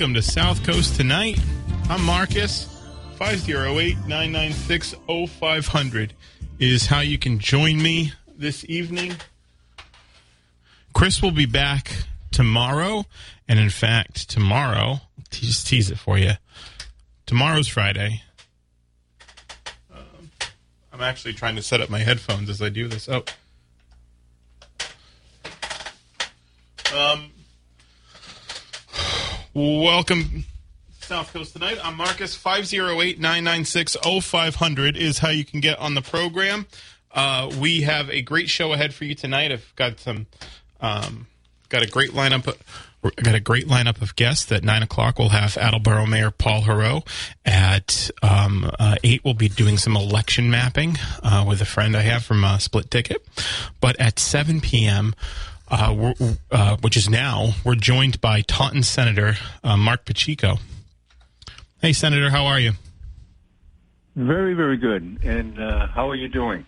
Welcome to South Coast Tonight. I'm Marcus. 508 996 0500 is how you can join me this evening. Chris will be back tomorrow. And in fact, tomorrow, just tease it for you. Tomorrow's Friday. Um, I'm actually trying to set up my headphones as I do this. Oh. Um, Welcome, South Coast Tonight. I'm Marcus. 508 996 0500 is how you can get on the program. Uh, we have a great show ahead for you tonight. I've got some, um, got a great lineup. Of, got a great lineup of guests. At nine o'clock, we'll have Attleboro Mayor Paul Heroux. At um, uh, eight, we'll be doing some election mapping uh, with a friend I have from uh, Split Ticket. But at seven p.m., uh, uh, which is now, we're joined by Taunton Senator uh, Marc Pacheco. Hey, Senator, how are you? Very, very good. And uh, how are you doing?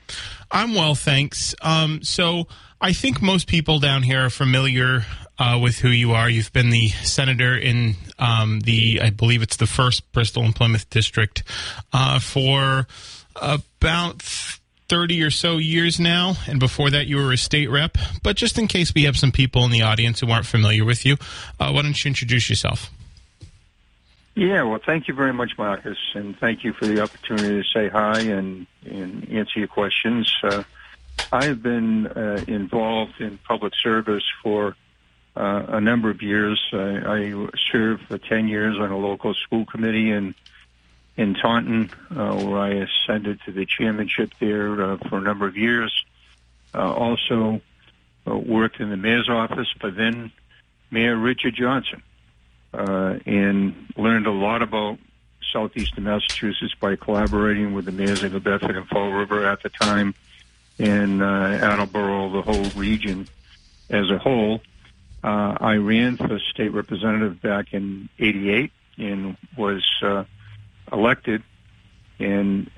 I'm well, thanks. Um, so I think most people down here are familiar uh, with who you are. You've been the senator in um, the, I believe it's the first Bristol and Plymouth district uh, for about 30 or so years now, and before that you were a state rep. But just in case we have some people in the audience who aren't familiar with you, uh, why don't you introduce yourself? Yeah, well, thank you very much, Marcus, and thank you for the opportunity to say hi and, and answer your questions. Uh, I have been uh, involved in public service for uh, a number of years. I, I served for 10 years on a local school committee and in Taunton, uh, where I ascended to the chairmanship there uh, for a number of years. Uh, also uh, worked in the mayor's office, but then Mayor Richard Johnson, uh, and learned a lot about southeastern Massachusetts by collaborating with the mayors of the Bedford and Fall River at the time, and uh, Attleboro, the whole region as a whole. I ran for state representative back in '88 and was elected and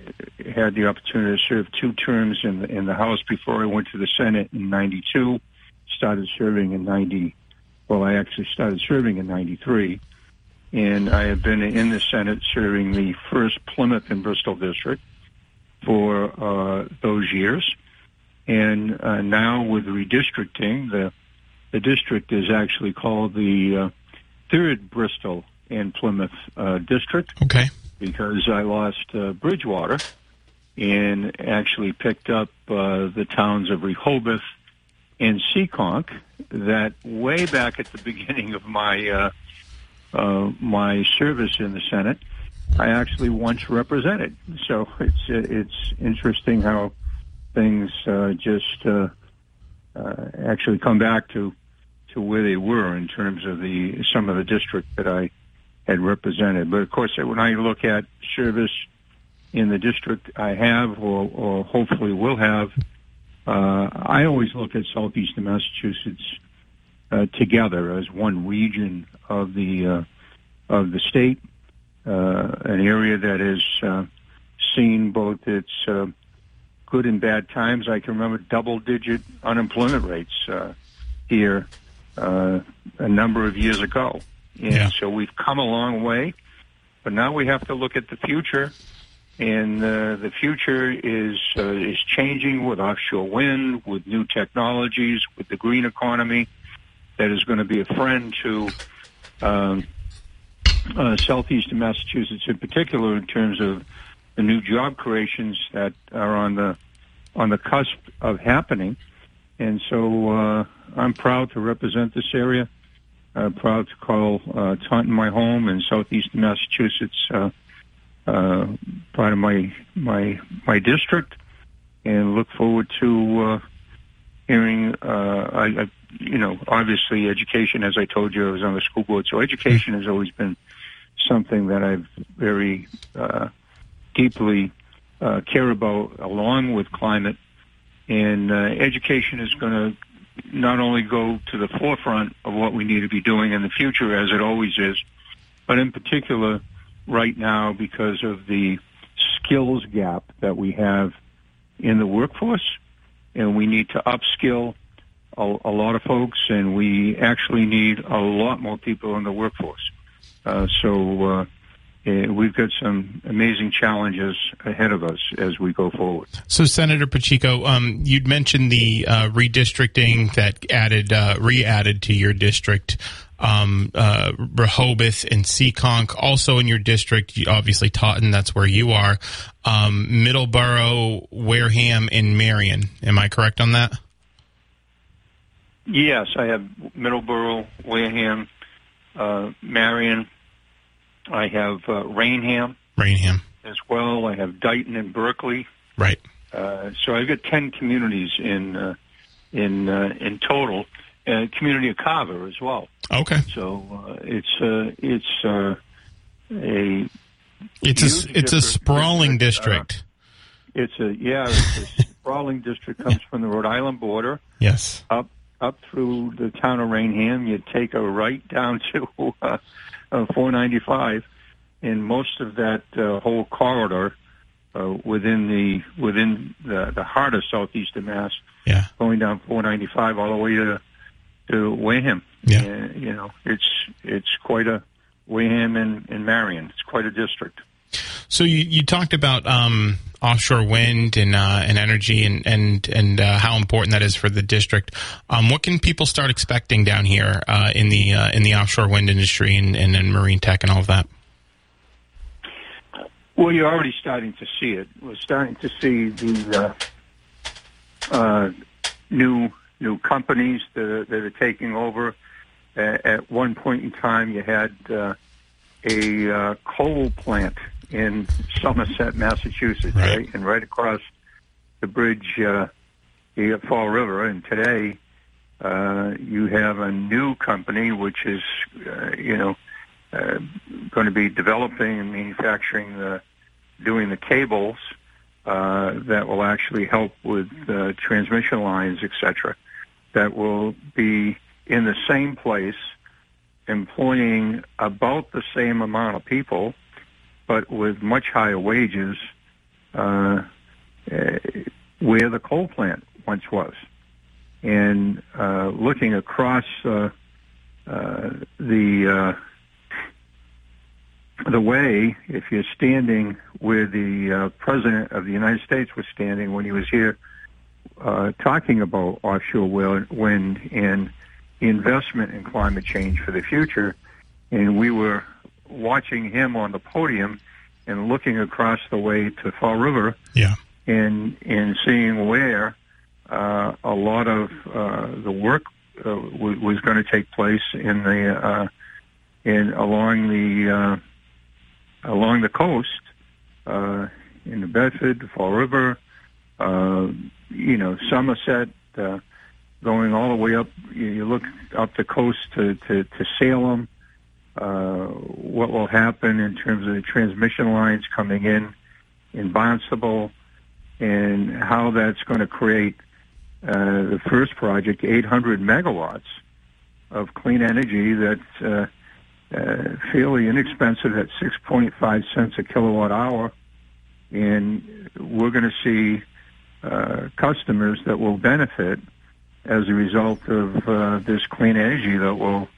had the opportunity to serve two terms in the, in the House before I went to the Senate in 92, started serving in 90, well, I actually started serving in 93. And I have been in the Senate serving the first Plymouth and Bristol district for uh, those years. And uh, now with redistricting, the the district is actually called the uh, third Bristol and Plymouth uh, district. Okay because I lost uh, Bridgewater and actually picked up uh, the towns of Rehoboth and Seekonk that way back at the beginning of my uh, uh, my service in the Senate, I actually once represented. So it's it's interesting how things uh, just uh, uh, actually come back to to where they were in terms of the some of the district that I had represented. But of course, when I look at service in the district I have or, or hopefully will have, uh, I always look at southeastern Massachusetts uh, together as one region of the uh, of the state, uh, an area that is uh, seen both its uh, good and bad times. I can remember double-digit unemployment rates here a number of years ago, and Yeah. so we've come a long way. But now we have to look at the future, and uh, the future is uh, is changing with offshore wind, with new technologies, with the green economy that is going to be a friend to um, uh, southeastern Massachusetts, in particular, in terms of the new job creations that are on the on the cusp of happening. And so, uh, I'm proud to represent this area. Uh, proud to call uh, Taunton my home in southeastern Massachusetts, uh, uh, part of my my my district, and look forward to uh, hearing. Uh, I, I, you know, obviously, education. As I told you, I was on the school board, so education has always been something that I've very uh, deeply uh, care about, along with climate. And uh, education is going to not only go to the forefront of what we need to be doing in the future, as it always is, but in particular right now because of the skills gap that we have in the workforce, and we need to upskill a, a lot of folks, and we actually need a lot more people in the workforce. Uh, so uh, eh, we've got some amazing challenges ahead of us as we go forward. So, Senator Pacheco, um, you'd mentioned the uh, redistricting that added, uh, re-added to your district, um, uh, Rehoboth and Seekonk, also in your district. Obviously, Taunton, that's where you are. Um, Middleborough, Wareham, and Marion. Am I correct on that? Yes, I have Middleborough, Wareham, uh, Marion. I have uh, Raynham Raynham, as well. I have Dighton and Berkley. right? Uh, so I've got ten communities in uh, in uh, in total. Uh, community of Carver as well. Okay, So uh, it's uh, it's uh, a it's a it's a sprawling district. it's a yeah it's a sprawling district comes from the Rhode Island border Yes. up up through the town of Raynham. You take a right down to uh, uh, 495, and most of that uh, whole corridor uh, within the within the, the heart of southeastern Mass, Yeah. going down 495 all the way to to Wareham. Yeah. And, you know, it's it's quite a Wareham and, and Marion. It's quite a district. So you, you talked about um, offshore wind and uh, and energy and and and uh, how important that is for the district. Um, what can people start expecting down here uh, in the uh, in the offshore wind industry and, and, and marine tech and all of that? Well, you're already starting to see it. We're starting to see the uh, uh, new new companies that are, that are taking over. At one point in time, you had a coal plant in Somerset, Massachusetts, Right. right, and right across the bridge, uh, got Fall River, and today uh, you have a new company which is, uh, you know, uh, going to be developing and manufacturing the, doing the cables uh, that will actually help with uh, transmission lines, etc. That will be in the same place, employing about the same amount of people, but with much higher wages, uh, uh, where the coal plant once was. And uh, looking across uh, uh, the uh, the way, if you're standing where the uh, president of the United States was standing when he was here talking about offshore wind and investment in climate change for the future, and we were watching him on the podium and looking across the way to Fall River Yeah. and and seeing where uh, a lot of uh, the work uh, w- was going to take place in the uh, in along the uh, along the coast uh, in the Bedford, Fall River, uh, you know Somerset, uh, going all the way up. You, you look up the coast to to, to Salem. Uh, what will happen in terms of the transmission lines coming in in Barnstable, and how that's going to create uh, the first project, 800 megawatts of clean energy that's uh, uh, fairly inexpensive at 6.5 cents a kilowatt hour, and we're going to see uh, customers that will benefit as a result of uh, this clean energy that will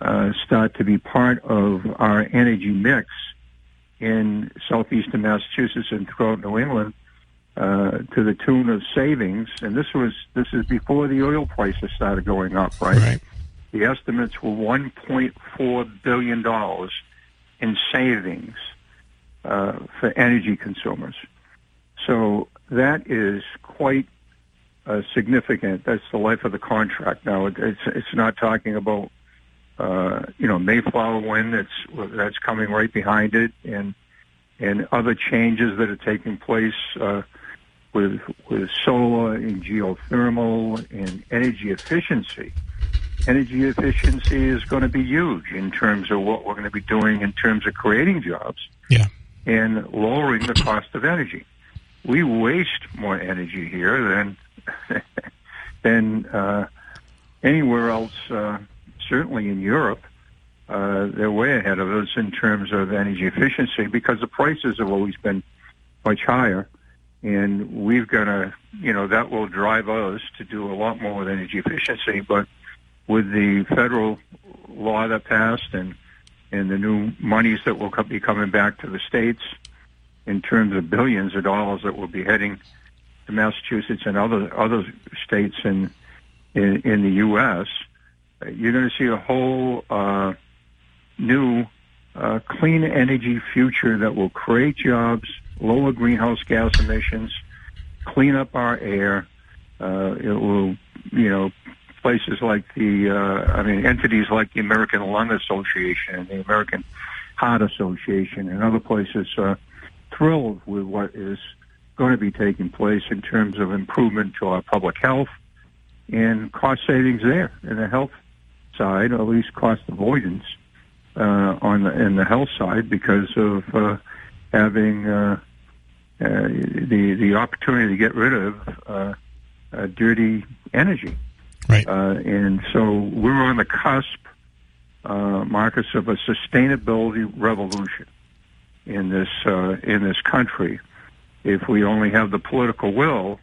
uh, start to be part of our energy mix in southeastern Massachusetts and throughout New England uh, to the tune of savings. And this was this is before the oil prices started going up, right? Right. The estimates were 1.4 billion dollars in savings uh, for energy consumers. So that is quite uh, significant. That's the life of the contract. Now it, it's it's not talking about uh, you know Mayflower wind that's that's coming right behind it, and and other changes that are taking place uh, with with solar and geothermal and energy efficiency. Energy efficiency is going to be huge in terms of what we're going to be doing in terms of creating jobs Yeah. and lowering the cost of energy. We waste more energy here than than uh, anywhere else. Uh, certainly in Europe, uh, they're way ahead of us in terms of energy efficiency because the prices have always been much higher, and we've got to, you know, that will drive us to do a lot more with energy efficiency. But with the federal law that passed and and the new monies that will be coming back to the states in terms of billions of dollars that will be heading to Massachusetts and other other states in in, in the U.S., you're going to see a whole uh, new uh, clean energy future that will create jobs, lower greenhouse gas emissions, clean up our air. Uh, it will, you know, places like the, uh, I mean, entities like the American Lung Association and the American Heart Association and other places are thrilled with what is going to be taking place in terms of improvement to our public health and cost savings there in the health side, or at least cost avoidance uh, on the, in the health side because of uh, having uh, uh, the the opportunity to get rid of uh, uh, dirty energy. Right. Uh, and so we're on the cusp, uh, Marcus, of a sustainability revolution in this uh, in this country. If we only have the political will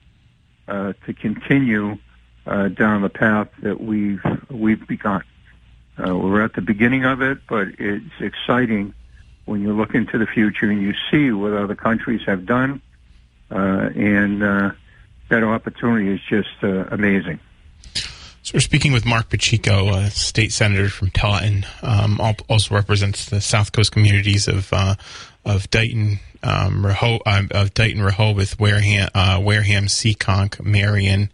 uh, to continue uh, down the path that we've we've begun, uh, we're at the beginning of it, but it's exciting when you look into the future and you see what other countries have done, uh, and uh, that opportunity is just uh, amazing. So we're speaking with Marc Pacheco, a state senator from Taunton, um, also represents the South Coast communities of uh, of Dighton, um, Reho- uh, of Dighton, Rehoboth, Wareham, uh, Wareham, Seekonk, Marion,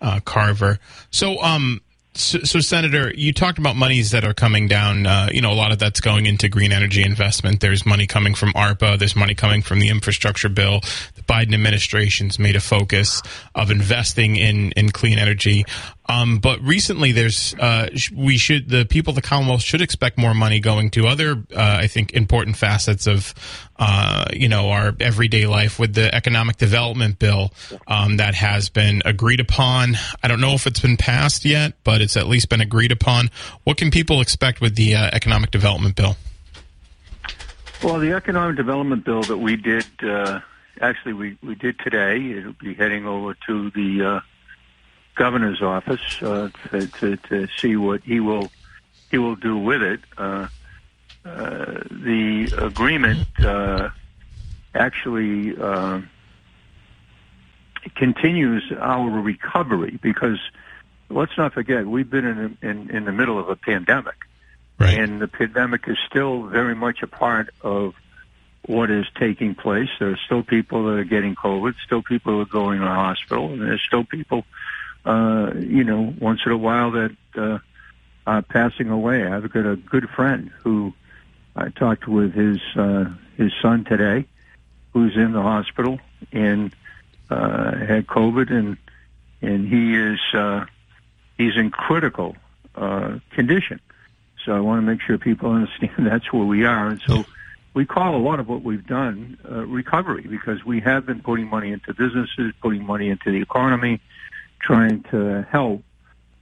uh, Carver. So, um, so, so, Senator, you talked about monies that are coming down. Uh, you know, a lot of that's going into green energy investment. There's money coming from ARPA. There's money coming from the infrastructure bill. The Biden administration's made a focus of investing in in clean energy. Um, but recently, there's uh, we should the people of the Commonwealth should expect more money going to other, uh, I think, important facets of uh, you know our everyday life with the economic development bill um, that has been agreed upon. I don't know if it's been passed yet, but it's at least been agreed upon. What can people expect with the uh, economic development bill? Well, the economic development bill that we did, uh, actually, we, we did today. It'll be heading over to the uh, governor's office uh, to, to, to see what he will he will do with it. Uh, uh, the agreement uh, actually uh, continues our recovery because let's not forget we've been in, in, in the middle of a pandemic. Right. And the pandemic is still very much a part of what is taking place. There are still people that are getting COVID, still people who are going to the hospital, and there's still people, uh, you know, once in a while that uh, are passing away. I've got a good friend who I talked with his uh, his son today, who's in the hospital and uh, had COVID, and and he is uh, he's in critical uh, condition. So I want to make sure people understand that's where we are. And so we call a lot of what we've done uh, recovery because we have been putting money into businesses, putting money into the economy, trying to help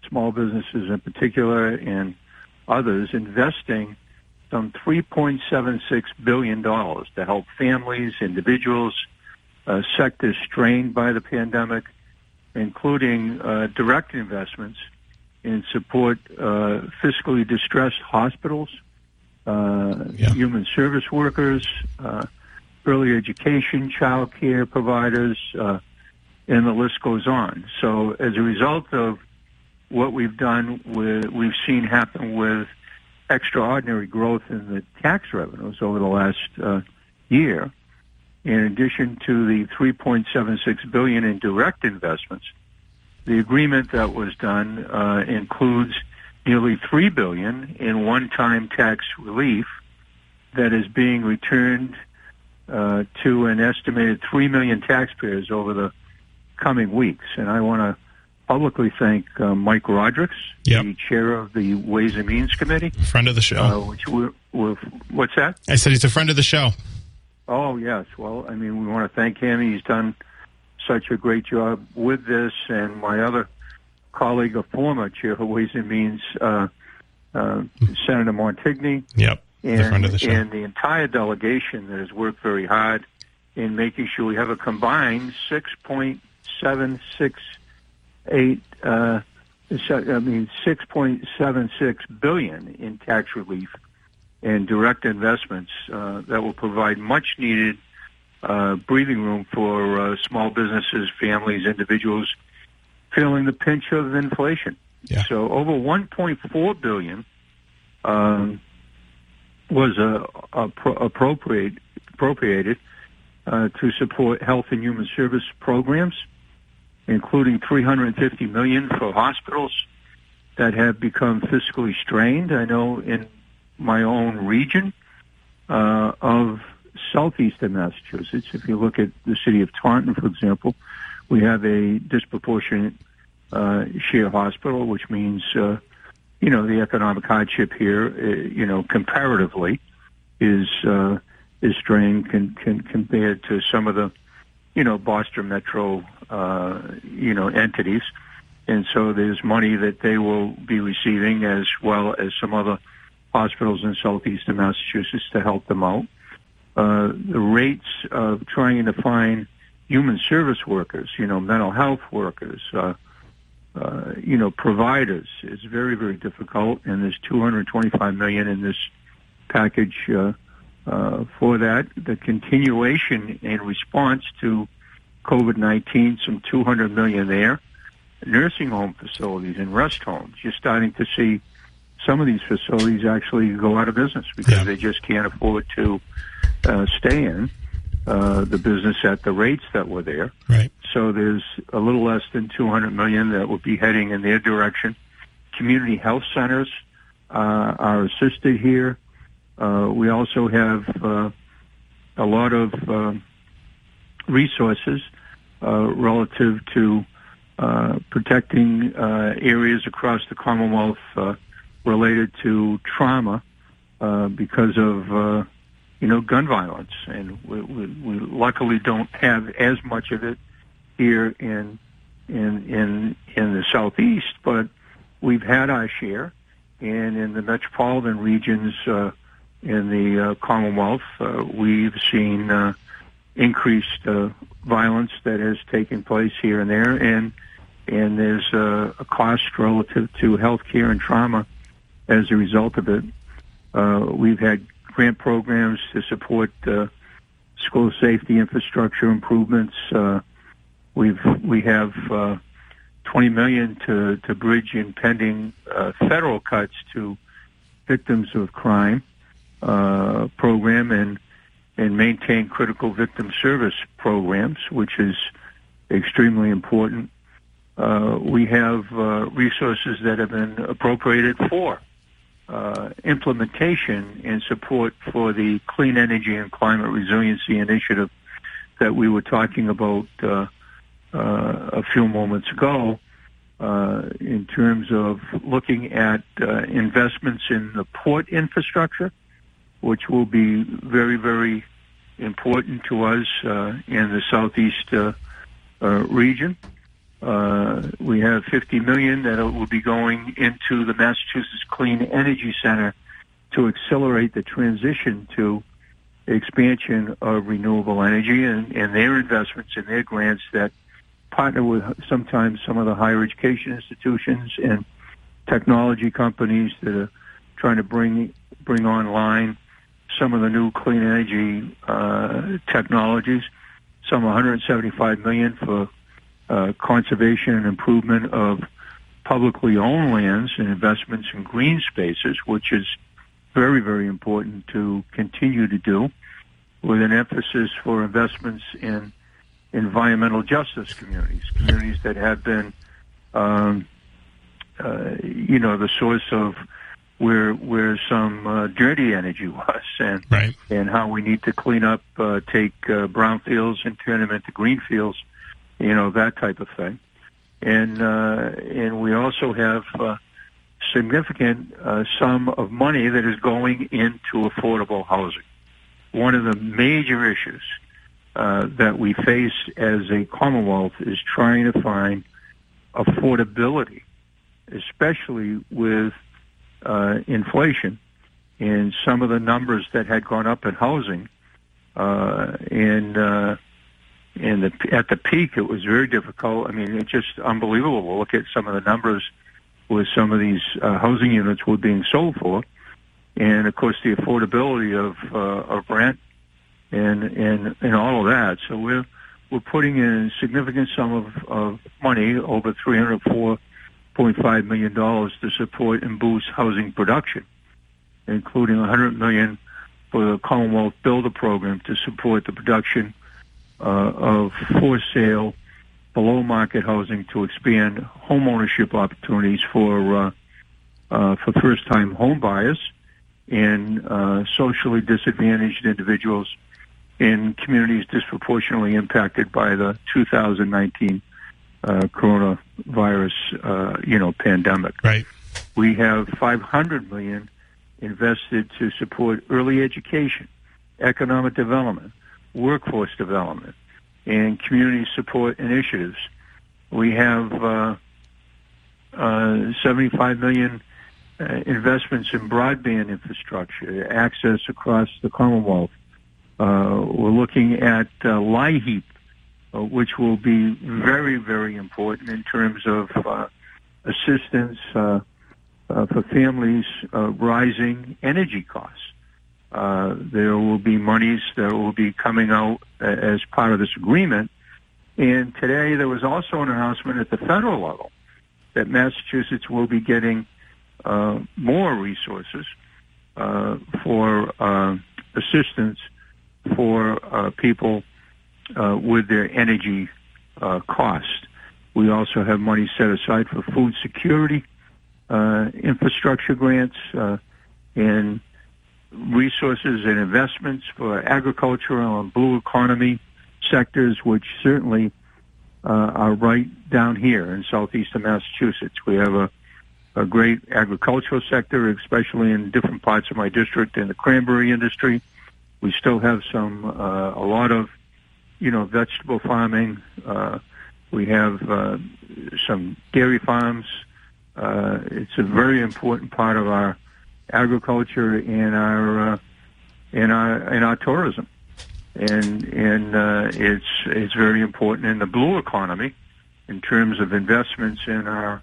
small businesses in particular and others investing some $3.76 billion to help families, individuals, uh, sectors strained by the pandemic, including uh, direct investments in support uh, fiscally distressed hospitals, uh, yeah. human service workers, uh, early education, child care providers, uh, and the list goes on. So as a result of what we've done with, we've seen happen with extraordinary growth in the tax revenues over the last uh, year, in addition to the 3.76 billion in direct investments, the agreement that was done uh, includes nearly 3 billion in one-time tax relief that is being returned uh, to an estimated 3 million taxpayers over the coming weeks. And I want to publicly thank uh, Mike Rodrigues, yep. the chair of the Ways and Means Committee, friend of the show. Uh, which we're, we're, what's that? I said he's a friend of the show. Oh yes. Well, I mean, we want to thank him. He's done such a great job with this, and my other colleague, a former chair of Ways and Means, uh, uh, Senator Montigny. Yep. And, the friend of the show. and the entire delegation that has worked very hard in making sure we have a combined six point seven six eight. Uh, I mean, six point seven six billion in tax relief and direct investments uh, that will provide much needed uh, breathing room for uh, small businesses, families, individuals feeling the pinch of inflation. Yeah. So over 1.4 billion um, was uh, appropriate, appropriated uh, to support health and human service programs including 350 million for hospitals that have become fiscally strained. I know in my own region uh, of southeastern Massachusetts, if you look at the city of Taunton, for example, we have a disproportionate uh, share hospital, which means, uh, you know, the economic hardship here, uh, you know, comparatively is uh, is strained compared to some of the you know, Boston Metro, uh, you know, entities. And so there's money that they will be receiving as well as some other hospitals in southeastern Massachusetts to help them out. Uh, the rates of trying to find human service workers, you know, mental health workers, uh, uh, you know, providers is very, very difficult. And there's 225 million in this package, uh, uh, for that. The continuation in response to COVID-19, some 200 million there. Nursing home facilities and rest homes. You're starting to see some of these facilities actually go out of business because yeah. they just can't afford to uh, stay in uh, the business at the rates that were there. Right. So there's a little less than 200 million that will be heading in their direction. Community health centers uh, are assisted here. Uh, we also have uh, a lot of uh, resources uh, relative to uh, protecting uh, areas across the Commonwealth related to trauma because of you know gun violence, and we, we, we luckily don't have as much of it here in in in in the southeast, but we've had our share, and in the metropolitan regions uh, in the uh, Commonwealth, uh, we've seen uh, increased uh, violence that has taken place here and there, and and there's a, a cost relative to health care and trauma as a result of it. Uh, we've had grant programs to support uh, school safety infrastructure improvements. Uh, we've we have uh, 20 million to to bridge impending uh, federal cuts to victims of crime uh, program and and maintain critical victim service programs, which is extremely important. Uh, we have uh, resources that have been appropriated for uh, implementation and support for the Clean Energy and Climate Resiliency Initiative that we were talking about uh, uh, a few moments ago. Uh, in terms of looking at investments in the port infrastructure, which will be very, very important to us uh, in the southeast uh, uh, region. Uh, we have 50 million that will be going into the Massachusetts Clean Energy Center to accelerate the transition to expansion of renewable energy and, and their investments and their grants that partner with sometimes some of the higher education institutions and technology companies that are trying to bring bring online some of the new clean energy uh, technologies. Some 175 million for uh, conservation and improvement of publicly owned lands and investments in green spaces, which is very, very important to continue to do, with an emphasis for investments in environmental justice communities, communities that have been, um, uh, you know, the source of where where some uh, dirty energy was, and right. and how we need to clean up, uh, take uh, brownfields and turn them into green fields, you know, that type of thing, and uh, and we also have. Uh, significant uh, sum of money that is going into affordable housing. One of the major issues uh, that we face as a Commonwealth is trying to find affordability, especially with uh, inflation and some of the numbers that had gone up in housing. Uh, and uh, and the, at the peak, it was very difficult. I mean, it's just unbelievable. We'll look at some of the numbers with some of these uh, housing units were being sold for, and of course the affordability of uh, of rent and and and all of that. So we're we're putting in a significant sum of, of money, over three hundred four point five million dollars, to support and boost housing production, including a hundred million for the Commonwealth Builder Program to support the production uh, of for sale below market housing to expand home ownership opportunities for uh, uh, for first time home buyers and uh, socially disadvantaged individuals in communities disproportionately impacted by the 2019 uh, coronavirus, uh, you know, pandemic. Right. We have 500 million invested to support early education, economic development, workforce development, and community support initiatives. We have uh, uh, 75 million uh, investments in broadband infrastructure, access across the Commonwealth, uh, we're looking at uh, LIHEAP, uh, which will be very, very important in terms of uh, assistance uh, uh, for families uh, rising energy costs. Uh, there will be monies that will be coming out as part of this agreement. And today there was also an announcement at the federal level that Massachusetts will be getting uh, more resources uh, for uh, assistance for uh, people uh, with their energy uh, cost. We also have money set aside for food security, uh, infrastructure grants, uh, and resources and investments for agricultural and blue economy sectors, which certainly uh, are right down here in southeastern Massachusetts. We have a, a great agricultural sector, especially in different parts of my district in the cranberry industry. We still have some, uh, a lot of, you know, vegetable farming. Uh, we have uh, some dairy farms. Uh, it's a very important part of our agriculture and our uh, and our and our tourism, and and uh, it's it's very important in the blue economy in terms of investments in our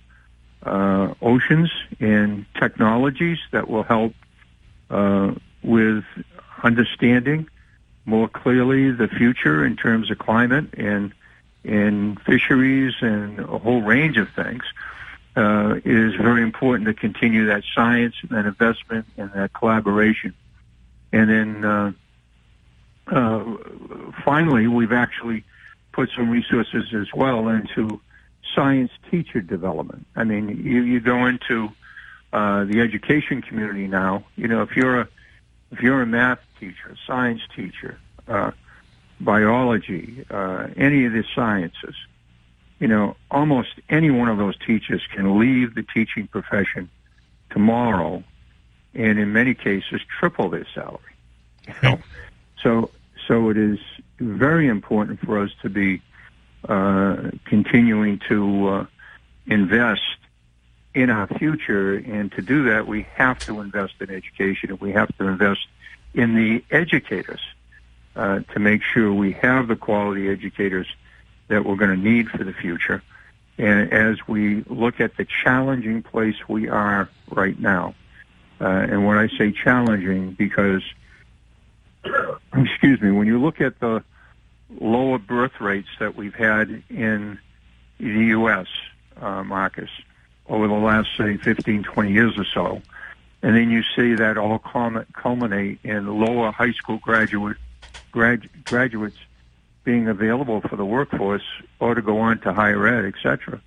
uh, oceans and technologies that will help uh, with understanding more clearly the future in terms of climate and and fisheries and a whole range of things. Uh, it is very important to continue that science and that investment and that collaboration. And then uh, uh, finally, we've actually put some resources as well into science teacher development. I mean, you, you go into uh, the education community now. You know, if you're a if you're a math teacher, a science teacher, uh, biology, uh, any of the sciences, you know, almost any one of those teachers can leave the teaching profession tomorrow, and in many cases triple their salary. You know, so so it is very important for us to be uh, continuing to uh, invest in our future, and to do that, we have to invest in education, and we have to invest in the educators uh, to make sure we have the quality educators that we're going to need for the future. And as we look at the challenging place we are right now, uh, and when I say challenging, because, excuse me, when you look at the lower birth rates that we've had in the U.S., uh, Marcus, over the last, say, 15, 20 years or so, and then you see that all culminate in lower high school graduate grad, graduates being available for the workforce or to go on to higher ed, etc.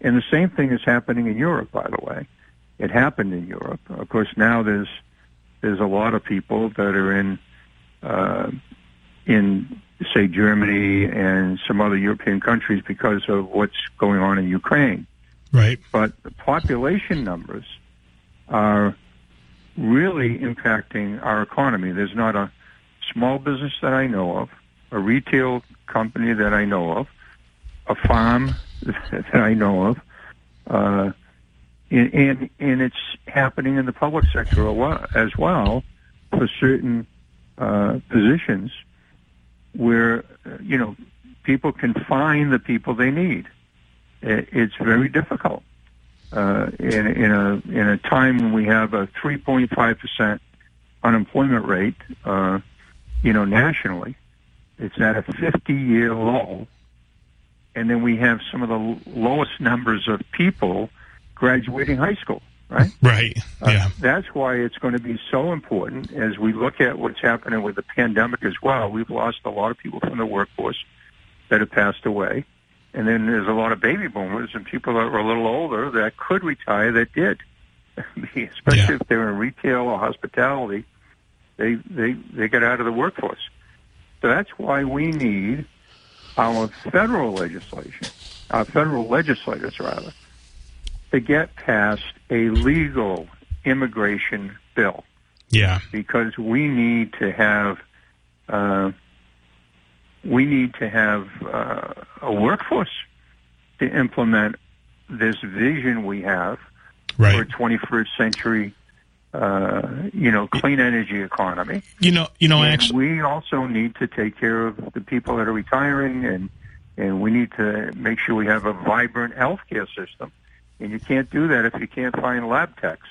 And the same thing is happening in Europe, by the way. It happened in Europe. Of course, now there's there's a lot of people that are in uh, in say Germany and some other European countries because of what's going on in Ukraine. Right. But the population numbers are really impacting our economy. There's not a small business that I know of, a retail company that I know of, a farm that I know of, uh, and, and, and it's happening in the public sector as well for certain uh, positions where you know people can find the people they need. It's very difficult uh, in, in a in a time when we have a 3.5 percent unemployment rate. Uh, you know, nationally, it's at a 50-year low, and then we have some of the lowest numbers of people graduating high school. Right. Right. Uh, yeah. That's why it's going to be so important as we look at what's happening with the pandemic as well. We've lost a lot of people from the workforce that have passed away. And then there's a lot of baby boomers and people that were a little older that could retire that did, especially yeah. if they're in retail or hospitality they, they, they get out of the workforce. So that's why we need our federal legislation, our federal legislators rather, to get passed a legal immigration bill. Yeah. Because we need to have, uh, we need to have uh, a workforce to implement this vision we have right. for a 21st century uh, you know, clean energy economy. You know, you know, and actually, we also need to take care of the people that are retiring, and and we need to make sure we have a vibrant healthcare system. And you can't do that if you can't find lab techs.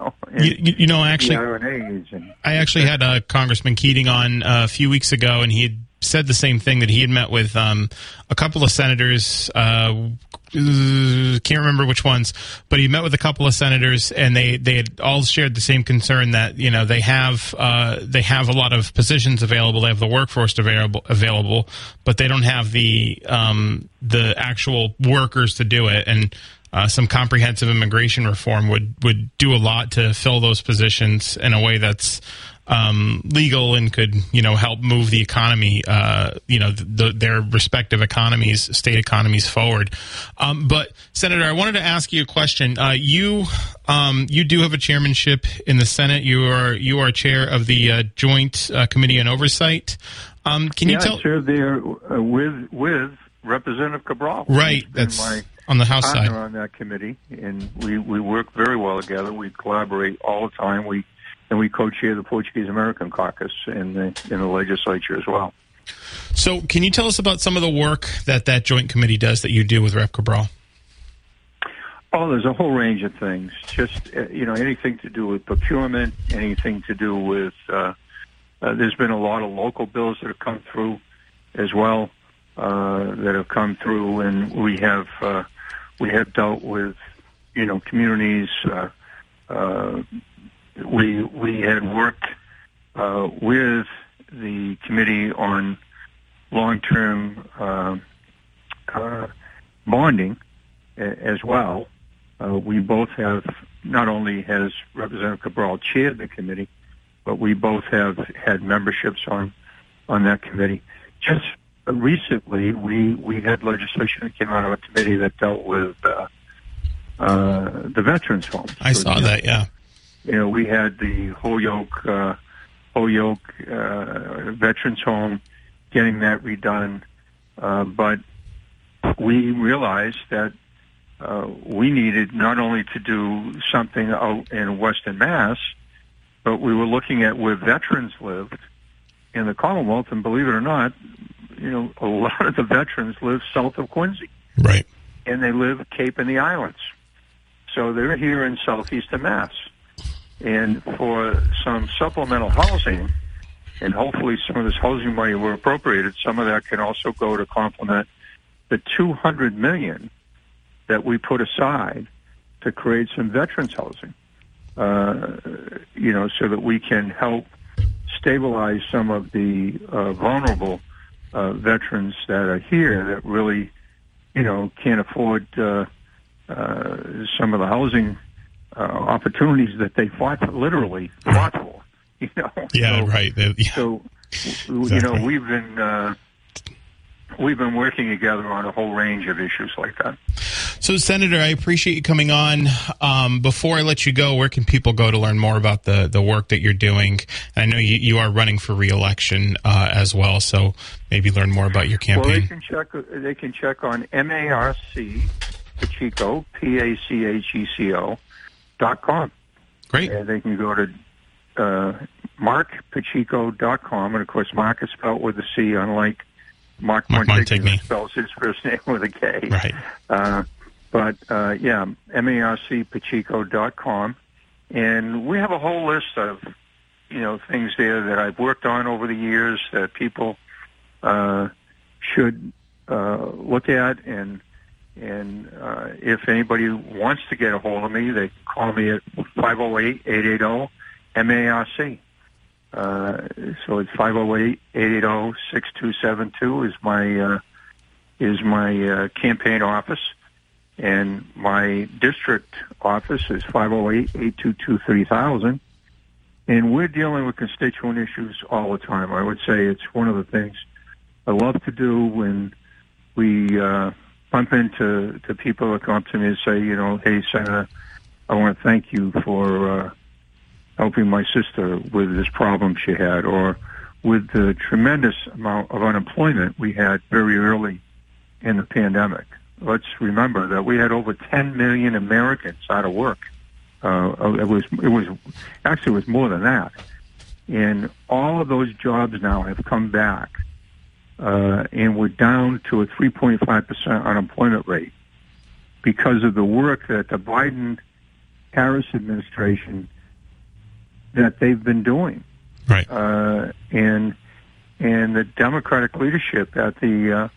you, you, know, actually, I actually had uh, Congressman Keating on uh, a few weeks ago, and he had said the same thing that he had met with um, a couple of senators. Uh, can't remember which ones, but he met with a couple of senators, and they they had all shared the same concern that you know they have uh, they have a lot of positions available, they have the workforce available available, but they don't have the um, the actual workers to do it, and uh, some comprehensive immigration reform would would do a lot to fill those positions in a way that's um, legal and could you know help move the economy, uh, you know, the, their respective economies, state economies forward. Um, but Senator, I wanted to ask you a question. Uh, you um, you do have a chairmanship in the Senate. You are you are chair of the uh, Joint uh, Committee on Oversight. Um, can yeah, you tell? Serve there uh, with with Representative Cabral. Right, that's my on the House side on that committee, and we we work very well together. We collaborate all the time. We and we co-chair the Portuguese American Caucus in the in the legislature as well. So, can you tell us about some of the work that that joint committee does that you do with Rep. Cabral? Oh, there's a whole range of things. Just uh, you know, anything to do with procurement, anything to do with. Uh, uh, there's been a lot of local bills that have come through as well uh, that have come through, and we have uh, we have dealt with you know communities. We we had worked uh, with the committee on long-term uh, uh, bonding as well. Uh, we both have not only has Representative Cabral chaired the committee, but we both have had memberships on on that committee. Just recently, we we had legislation that came out of a committee that dealt with uh, uh, the veterans' homes. I saw that, yeah you know, we had the Holyoke, uh, Holyoke, uh, Veterans Home, getting that redone. Uh, but we realized that, uh, we needed not only to do something out in Western Mass, but we were looking at where veterans lived in the Commonwealth, and believe it or not, you know, a lot of the veterans live south of Quincy. Right. And they live Cape and the Islands. So they're here in southeastern Mass. And for some supplemental housing, and hopefully some of this housing money were appropriated, some of that can also go to complement the 200 million that we put aside to create some veterans housing. Uh, you know, so that we can help stabilize some of the uh, vulnerable uh, veterans that are here that really, you know, can't afford uh, uh, some of the housing uh, opportunities that they fought for, literally fought for. You know. Yeah. So, right. Yeah. so, you know, we've been uh, we've been working together on a whole range of issues like that. So, Senator, I appreciate you coming on. Um, before I let you go, where can people go to learn more about the, the work that you're doing? I know you, you are running for reelection uh, as well, so maybe learn more about your Well, they campaign. can check. They can check on MARC Pacheco P A C H E C O com. Great. And they can go to uh, marcpacheco.com. And of course, Mark is spelled with a C, unlike Mark, Mark Montigny, spells his first name with a K. Right. Uh, but uh, yeah, marcpacheco.com. And we have a whole list of, you know, things there that I've worked on over the years that people uh, should uh, look at. And and uh, if anybody wants to get a hold of me, they call me at 508-880-MARC. Uh, so it's 508-880-6272 is my uh, is my uh, campaign office, and my district office is 508-822-3000. And we're dealing with constituent issues all the time. I would say it's one of the things I love to do when we uh, bump into to people that come up to me and say, you know, hey, Senator, I want to thank you for uh, helping my sister with this problem she had, or with the tremendous amount of unemployment we had very early in the pandemic. Let's remember that we had over 10 million Americans out of work. Uh, it was it was actually it was more than that, and all of those jobs now have come back, uh, and we're down to a 3.5 percent unemployment rate because of the work that the Biden Harris administration that they've been doing Right. uh, and and the Democratic leadership at the uh,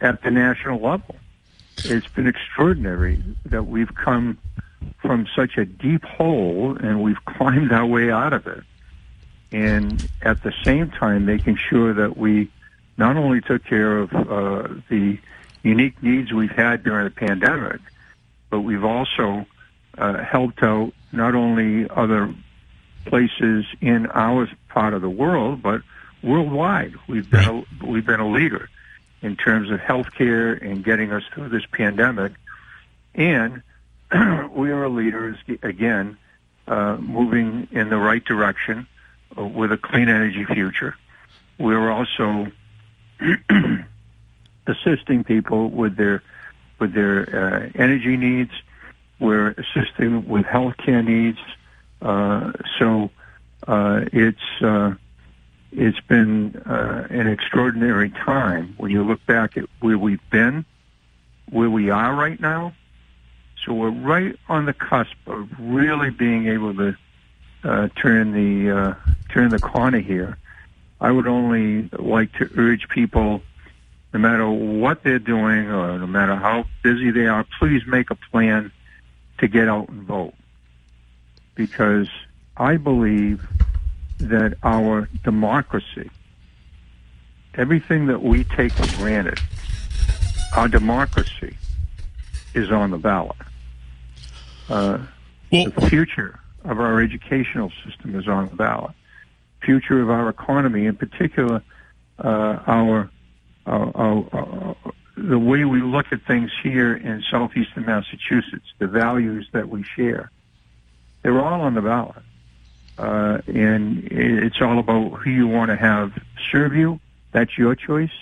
at the national level. It's been extraordinary that we've come from such a deep hole and we've climbed our way out of it. And at the same time, making sure that we not only took care of uh, the unique needs we've had during the pandemic, but we've also uh, helped out not only other places in our part of the world, but worldwide. We've been a, we've been a leader in terms of healthcare and getting us through this pandemic, and we are a leader again, uh, moving in the right direction uh, with a clean energy future. We're also assisting people with their with their uh, energy needs. We're assisting with healthcare needs. Uh, so uh, it's uh, it's been uh, an extraordinary time when you look back at where we've been, where we are right now. So we're right on the cusp of really being able to uh, turn the turn the corner here. I would only like to urge people, no matter what they're doing or no matter how busy they are, please make a plan to get out and vote because I believe that our democracy, everything that we take for granted, our democracy is on the ballot. Uh, Well, the future of our educational system is on the ballot. Future of our economy, in particular, uh, our, our, our, our the way we look at things here in southeastern Massachusetts, the values that we share, they're all on the ballot. Uh, and it's all about who you want to have serve you. That's your choice.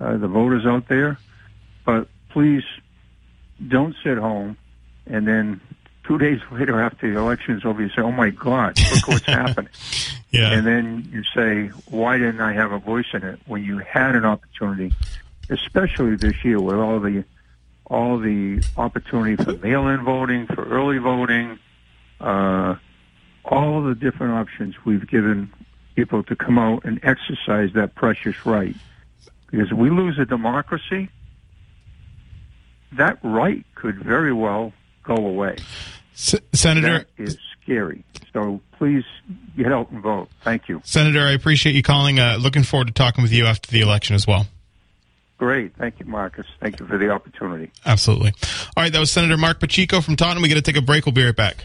Uh, the voters out there. But please don't sit home and then two days later after the election is over, you say, "Oh my God, look what's happening." Yeah. And then you say, "Why didn't I have a voice in it?" When you had an opportunity, especially this year with all the all the opportunity for mail-in voting, for early voting, uh, all the different options we've given people to come out and exercise that precious right. Because if we lose a democracy, that right could very well go away. S- Senator, That is scary. So please get out and vote. Thank you. Senator, I appreciate you calling. Uh, looking forward to talking with you after the election as well. Great. Thank you, Marcus. Thank you for the opportunity. Absolutely. All right, that was Senator Marc Pacheco from Taunton. We got to take a break. We'll be right back.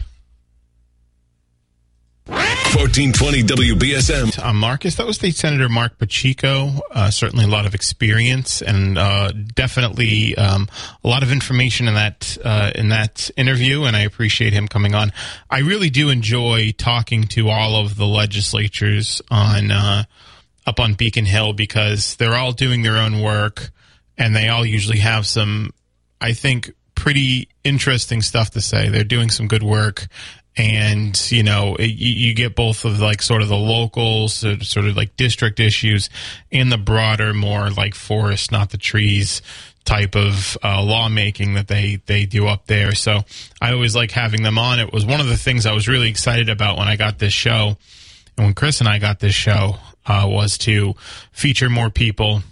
1420 WBSM. I'm Marcus. That was State Senator Marc Pacheco. Uh, certainly a lot of experience and uh, definitely um, a lot of information in that uh, in that interview. And I appreciate him coming on. I really do enjoy talking to all of the legislatures on uh, up on Beacon Hill because they're all doing their own work and they all usually have some, I think, pretty interesting stuff to say. They're doing some good work and you know it, you, get both of like sort of the local sort sort of like district issues and the broader more like forest not the trees type of uh, lawmaking that they they do up there. So i always like having them on. It was one of the things i was really excited about when i got this show and when chris and i got this show uh, was to feature more people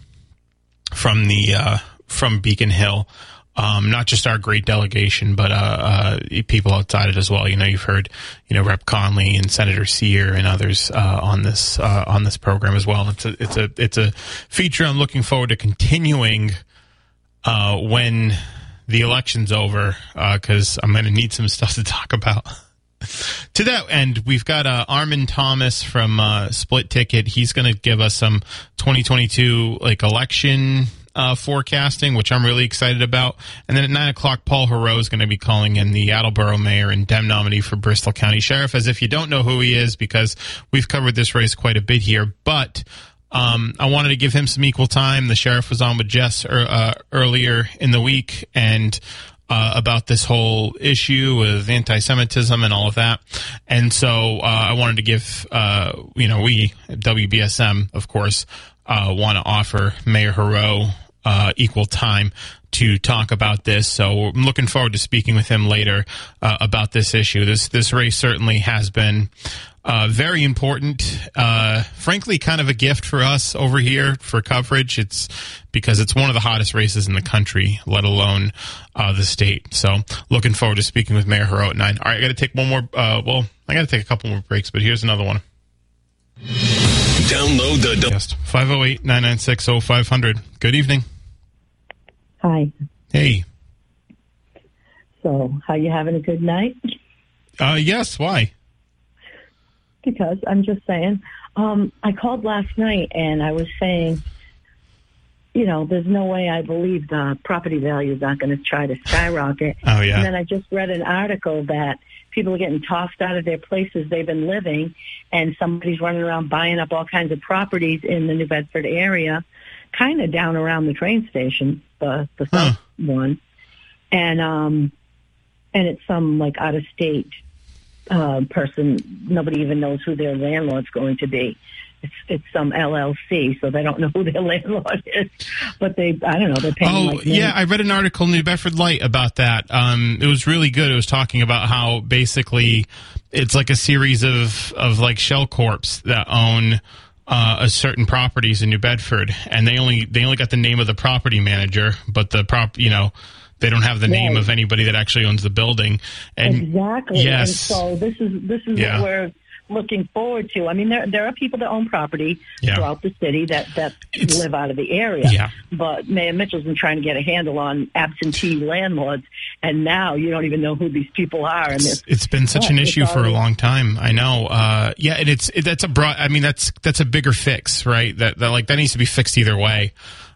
from the uh, from beacon hill um, not just our great delegation, but uh, uh, people outside it as well. You know, you've heard, you know, Rep. Conley and Senator Cyr and others uh, on this uh, on this program as well. It's a it's a it's a feature I'm looking forward to continuing uh, when the election's over because I'm going to need some stuff to talk about. to that end, we've got uh, Armin Thomas from uh, Split Ticket. He's going to give us some 2022 like election uh, forecasting, which I'm really excited about. And then at nine o'clock, Paul Heroux is going to be calling in the Attleboro mayor and Dem nominee for Bristol County Sheriff. As if you don't know who he is, because we've covered this race quite a bit here, but. Um, I wanted to give him some equal time. The sheriff was on with Jess uh, earlier in the week, and uh, about this whole issue with anti-Semitism and all of that. And so uh, I wanted to give, uh, you know, we WBSM, of course, uh, want to offer Mayor Heroux uh, equal time to talk about this. So I'm looking forward to speaking with him later uh, about this issue. This this race certainly has been. Uh, very important. Uh, frankly, kind of a gift for us over here for coverage. It's because it's one of the hottest races in the country, let alone uh, the state. So, looking forward to speaking with Mayor Heroux at nine. All right, I got to take one more. Uh, well, I got to take a couple more breaks, but here's another one. Download the. 508 996 0500. Good evening. Hi. Hey. So, how you having a good night? Uh, yes. Why? Because I'm just saying. Um, I called last night and I was saying, you know, there's no way I believe the property values aren't going to try to skyrocket. Oh, yeah. And then I just read an article that people are getting tossed out of their places they've been living, and somebody's running around buying up all kinds of properties in the New Bedford area, kind of down around the train station, the the Huh. south one, and um, and it's some like out of state uh, person. Nobody even knows who their landlord's going to be. It's it's some LLC, so they don't know who their landlord is. But they, I don't know, they're paying Oh, like yeah. I read an article in New Bedford Light about that. Um, it was really good. It was talking about how basically it's like a series of, of like shell corps that own uh, a certain properties in New Bedford, and they only they only got the name of the property manager, but the prop, you know, they don't have the name of anybody that actually owns the building. And exactly. Yes. And so this is this is Yeah. what we're looking forward to. I mean, there there are people that own property Yeah. throughout the city that that It's- live out of the area. Yeah. But Mayor Mitchell's been trying to get a handle on absentee landlords, and now you don't even know who these people are. And It's, it's been such an issue for a long time. I know. Uh, yeah, and it's it, that's a broad. I mean, that's that's a bigger fix, right? That that like that needs to be fixed either way.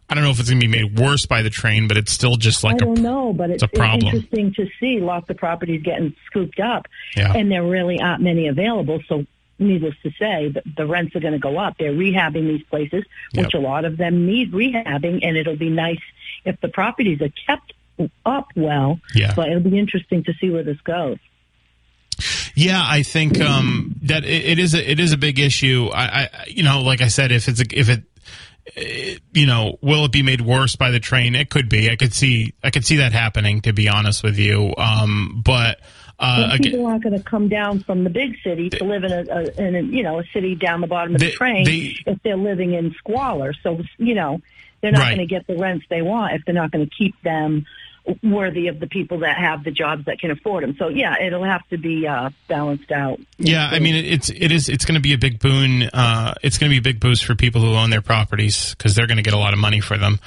I don't know if it's going to be made worse by the train, but it's still just like I a don't know, but it's, it's a problem. interesting to see lots of properties getting scooped up, Yeah. and there really aren't many available. So, needless to say, the, the rents are going to go up. They're rehabbing these places, which Yep. a lot of them need rehabbing, and it'll be nice if the properties are kept up well. Yeah. But it'll be interesting to see where this goes. Yeah, I think um, that it, it is a, it is a big issue. I, I, you know, like I said, if it's a, if it, it, you know, will it be made worse by the train? It could be. I could see I could see that happening. To be honest with you, um, but. Uh, people aren't going to come down from the big city to live in a, a, in a you know a city down the bottom of they, the train they, if they're living in squalor. So you know they're not right. going to get the rents they want if they're not going to keep them worthy of the people that have the jobs that can afford them. So yeah, it'll have to be uh, balanced out. Yeah, I mean it's it is it's going to be a big boon. Uh, it's going to be a big boost for people who own their properties because they're going to get a lot of money for them.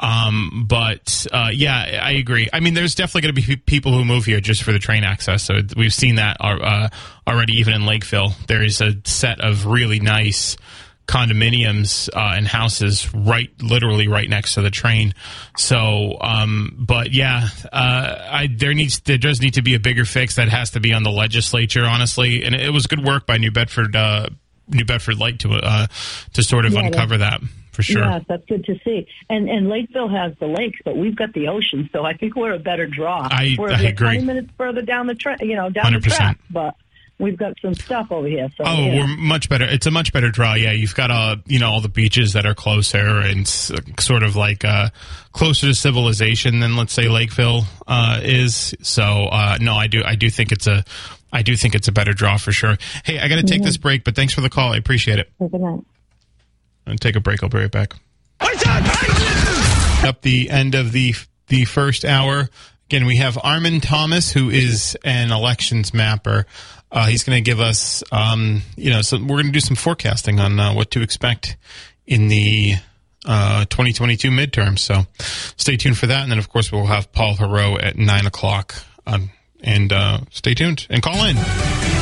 Um, but uh, yeah, I agree. I mean, there's definitely going to be people who move here just for the train access. So we've seen that uh, already, even in Lakeville. There is a set of really nice condominiums uh, and houses right, literally right next to the train. So, um, but yeah, uh, I, there needs there does need to be a bigger fix that has to be on the legislature, honestly. And it was good work by New Bedford, uh, New Bedford Light to uh, to sort of yeah, uncover that. For sure. Yes, that's good to see. And and Lakeville has the lakes, but we've got the ocean, so I think we're a better draw. I, we're I agree. Twenty minutes further down the track, you know, down 100%. the track, but we've got some stuff over here. So, oh, yeah. we're much better. It's a much better draw. Yeah, you've got uh, you know, all the beaches that are closer and sort of like uh, closer to civilization than let's say Lakeville uh, is. So uh, no, I do I do think it's a I do think it's a better draw for sure. Hey, I got to take mm-hmm. this break, but thanks for the call. I appreciate it. Good night. And take a break. I'll be right back. Up the end of the the first hour. Again, we have Armin Thomas, who is an elections mapper. Uh, he's going to give us, um, you know, so we're going to do some forecasting on uh, what to expect in the uh, 2022 midterms. So stay tuned for that. And then, of course, we'll have Paul Heroux at 9 o'clock. Um, and uh, stay tuned and call in.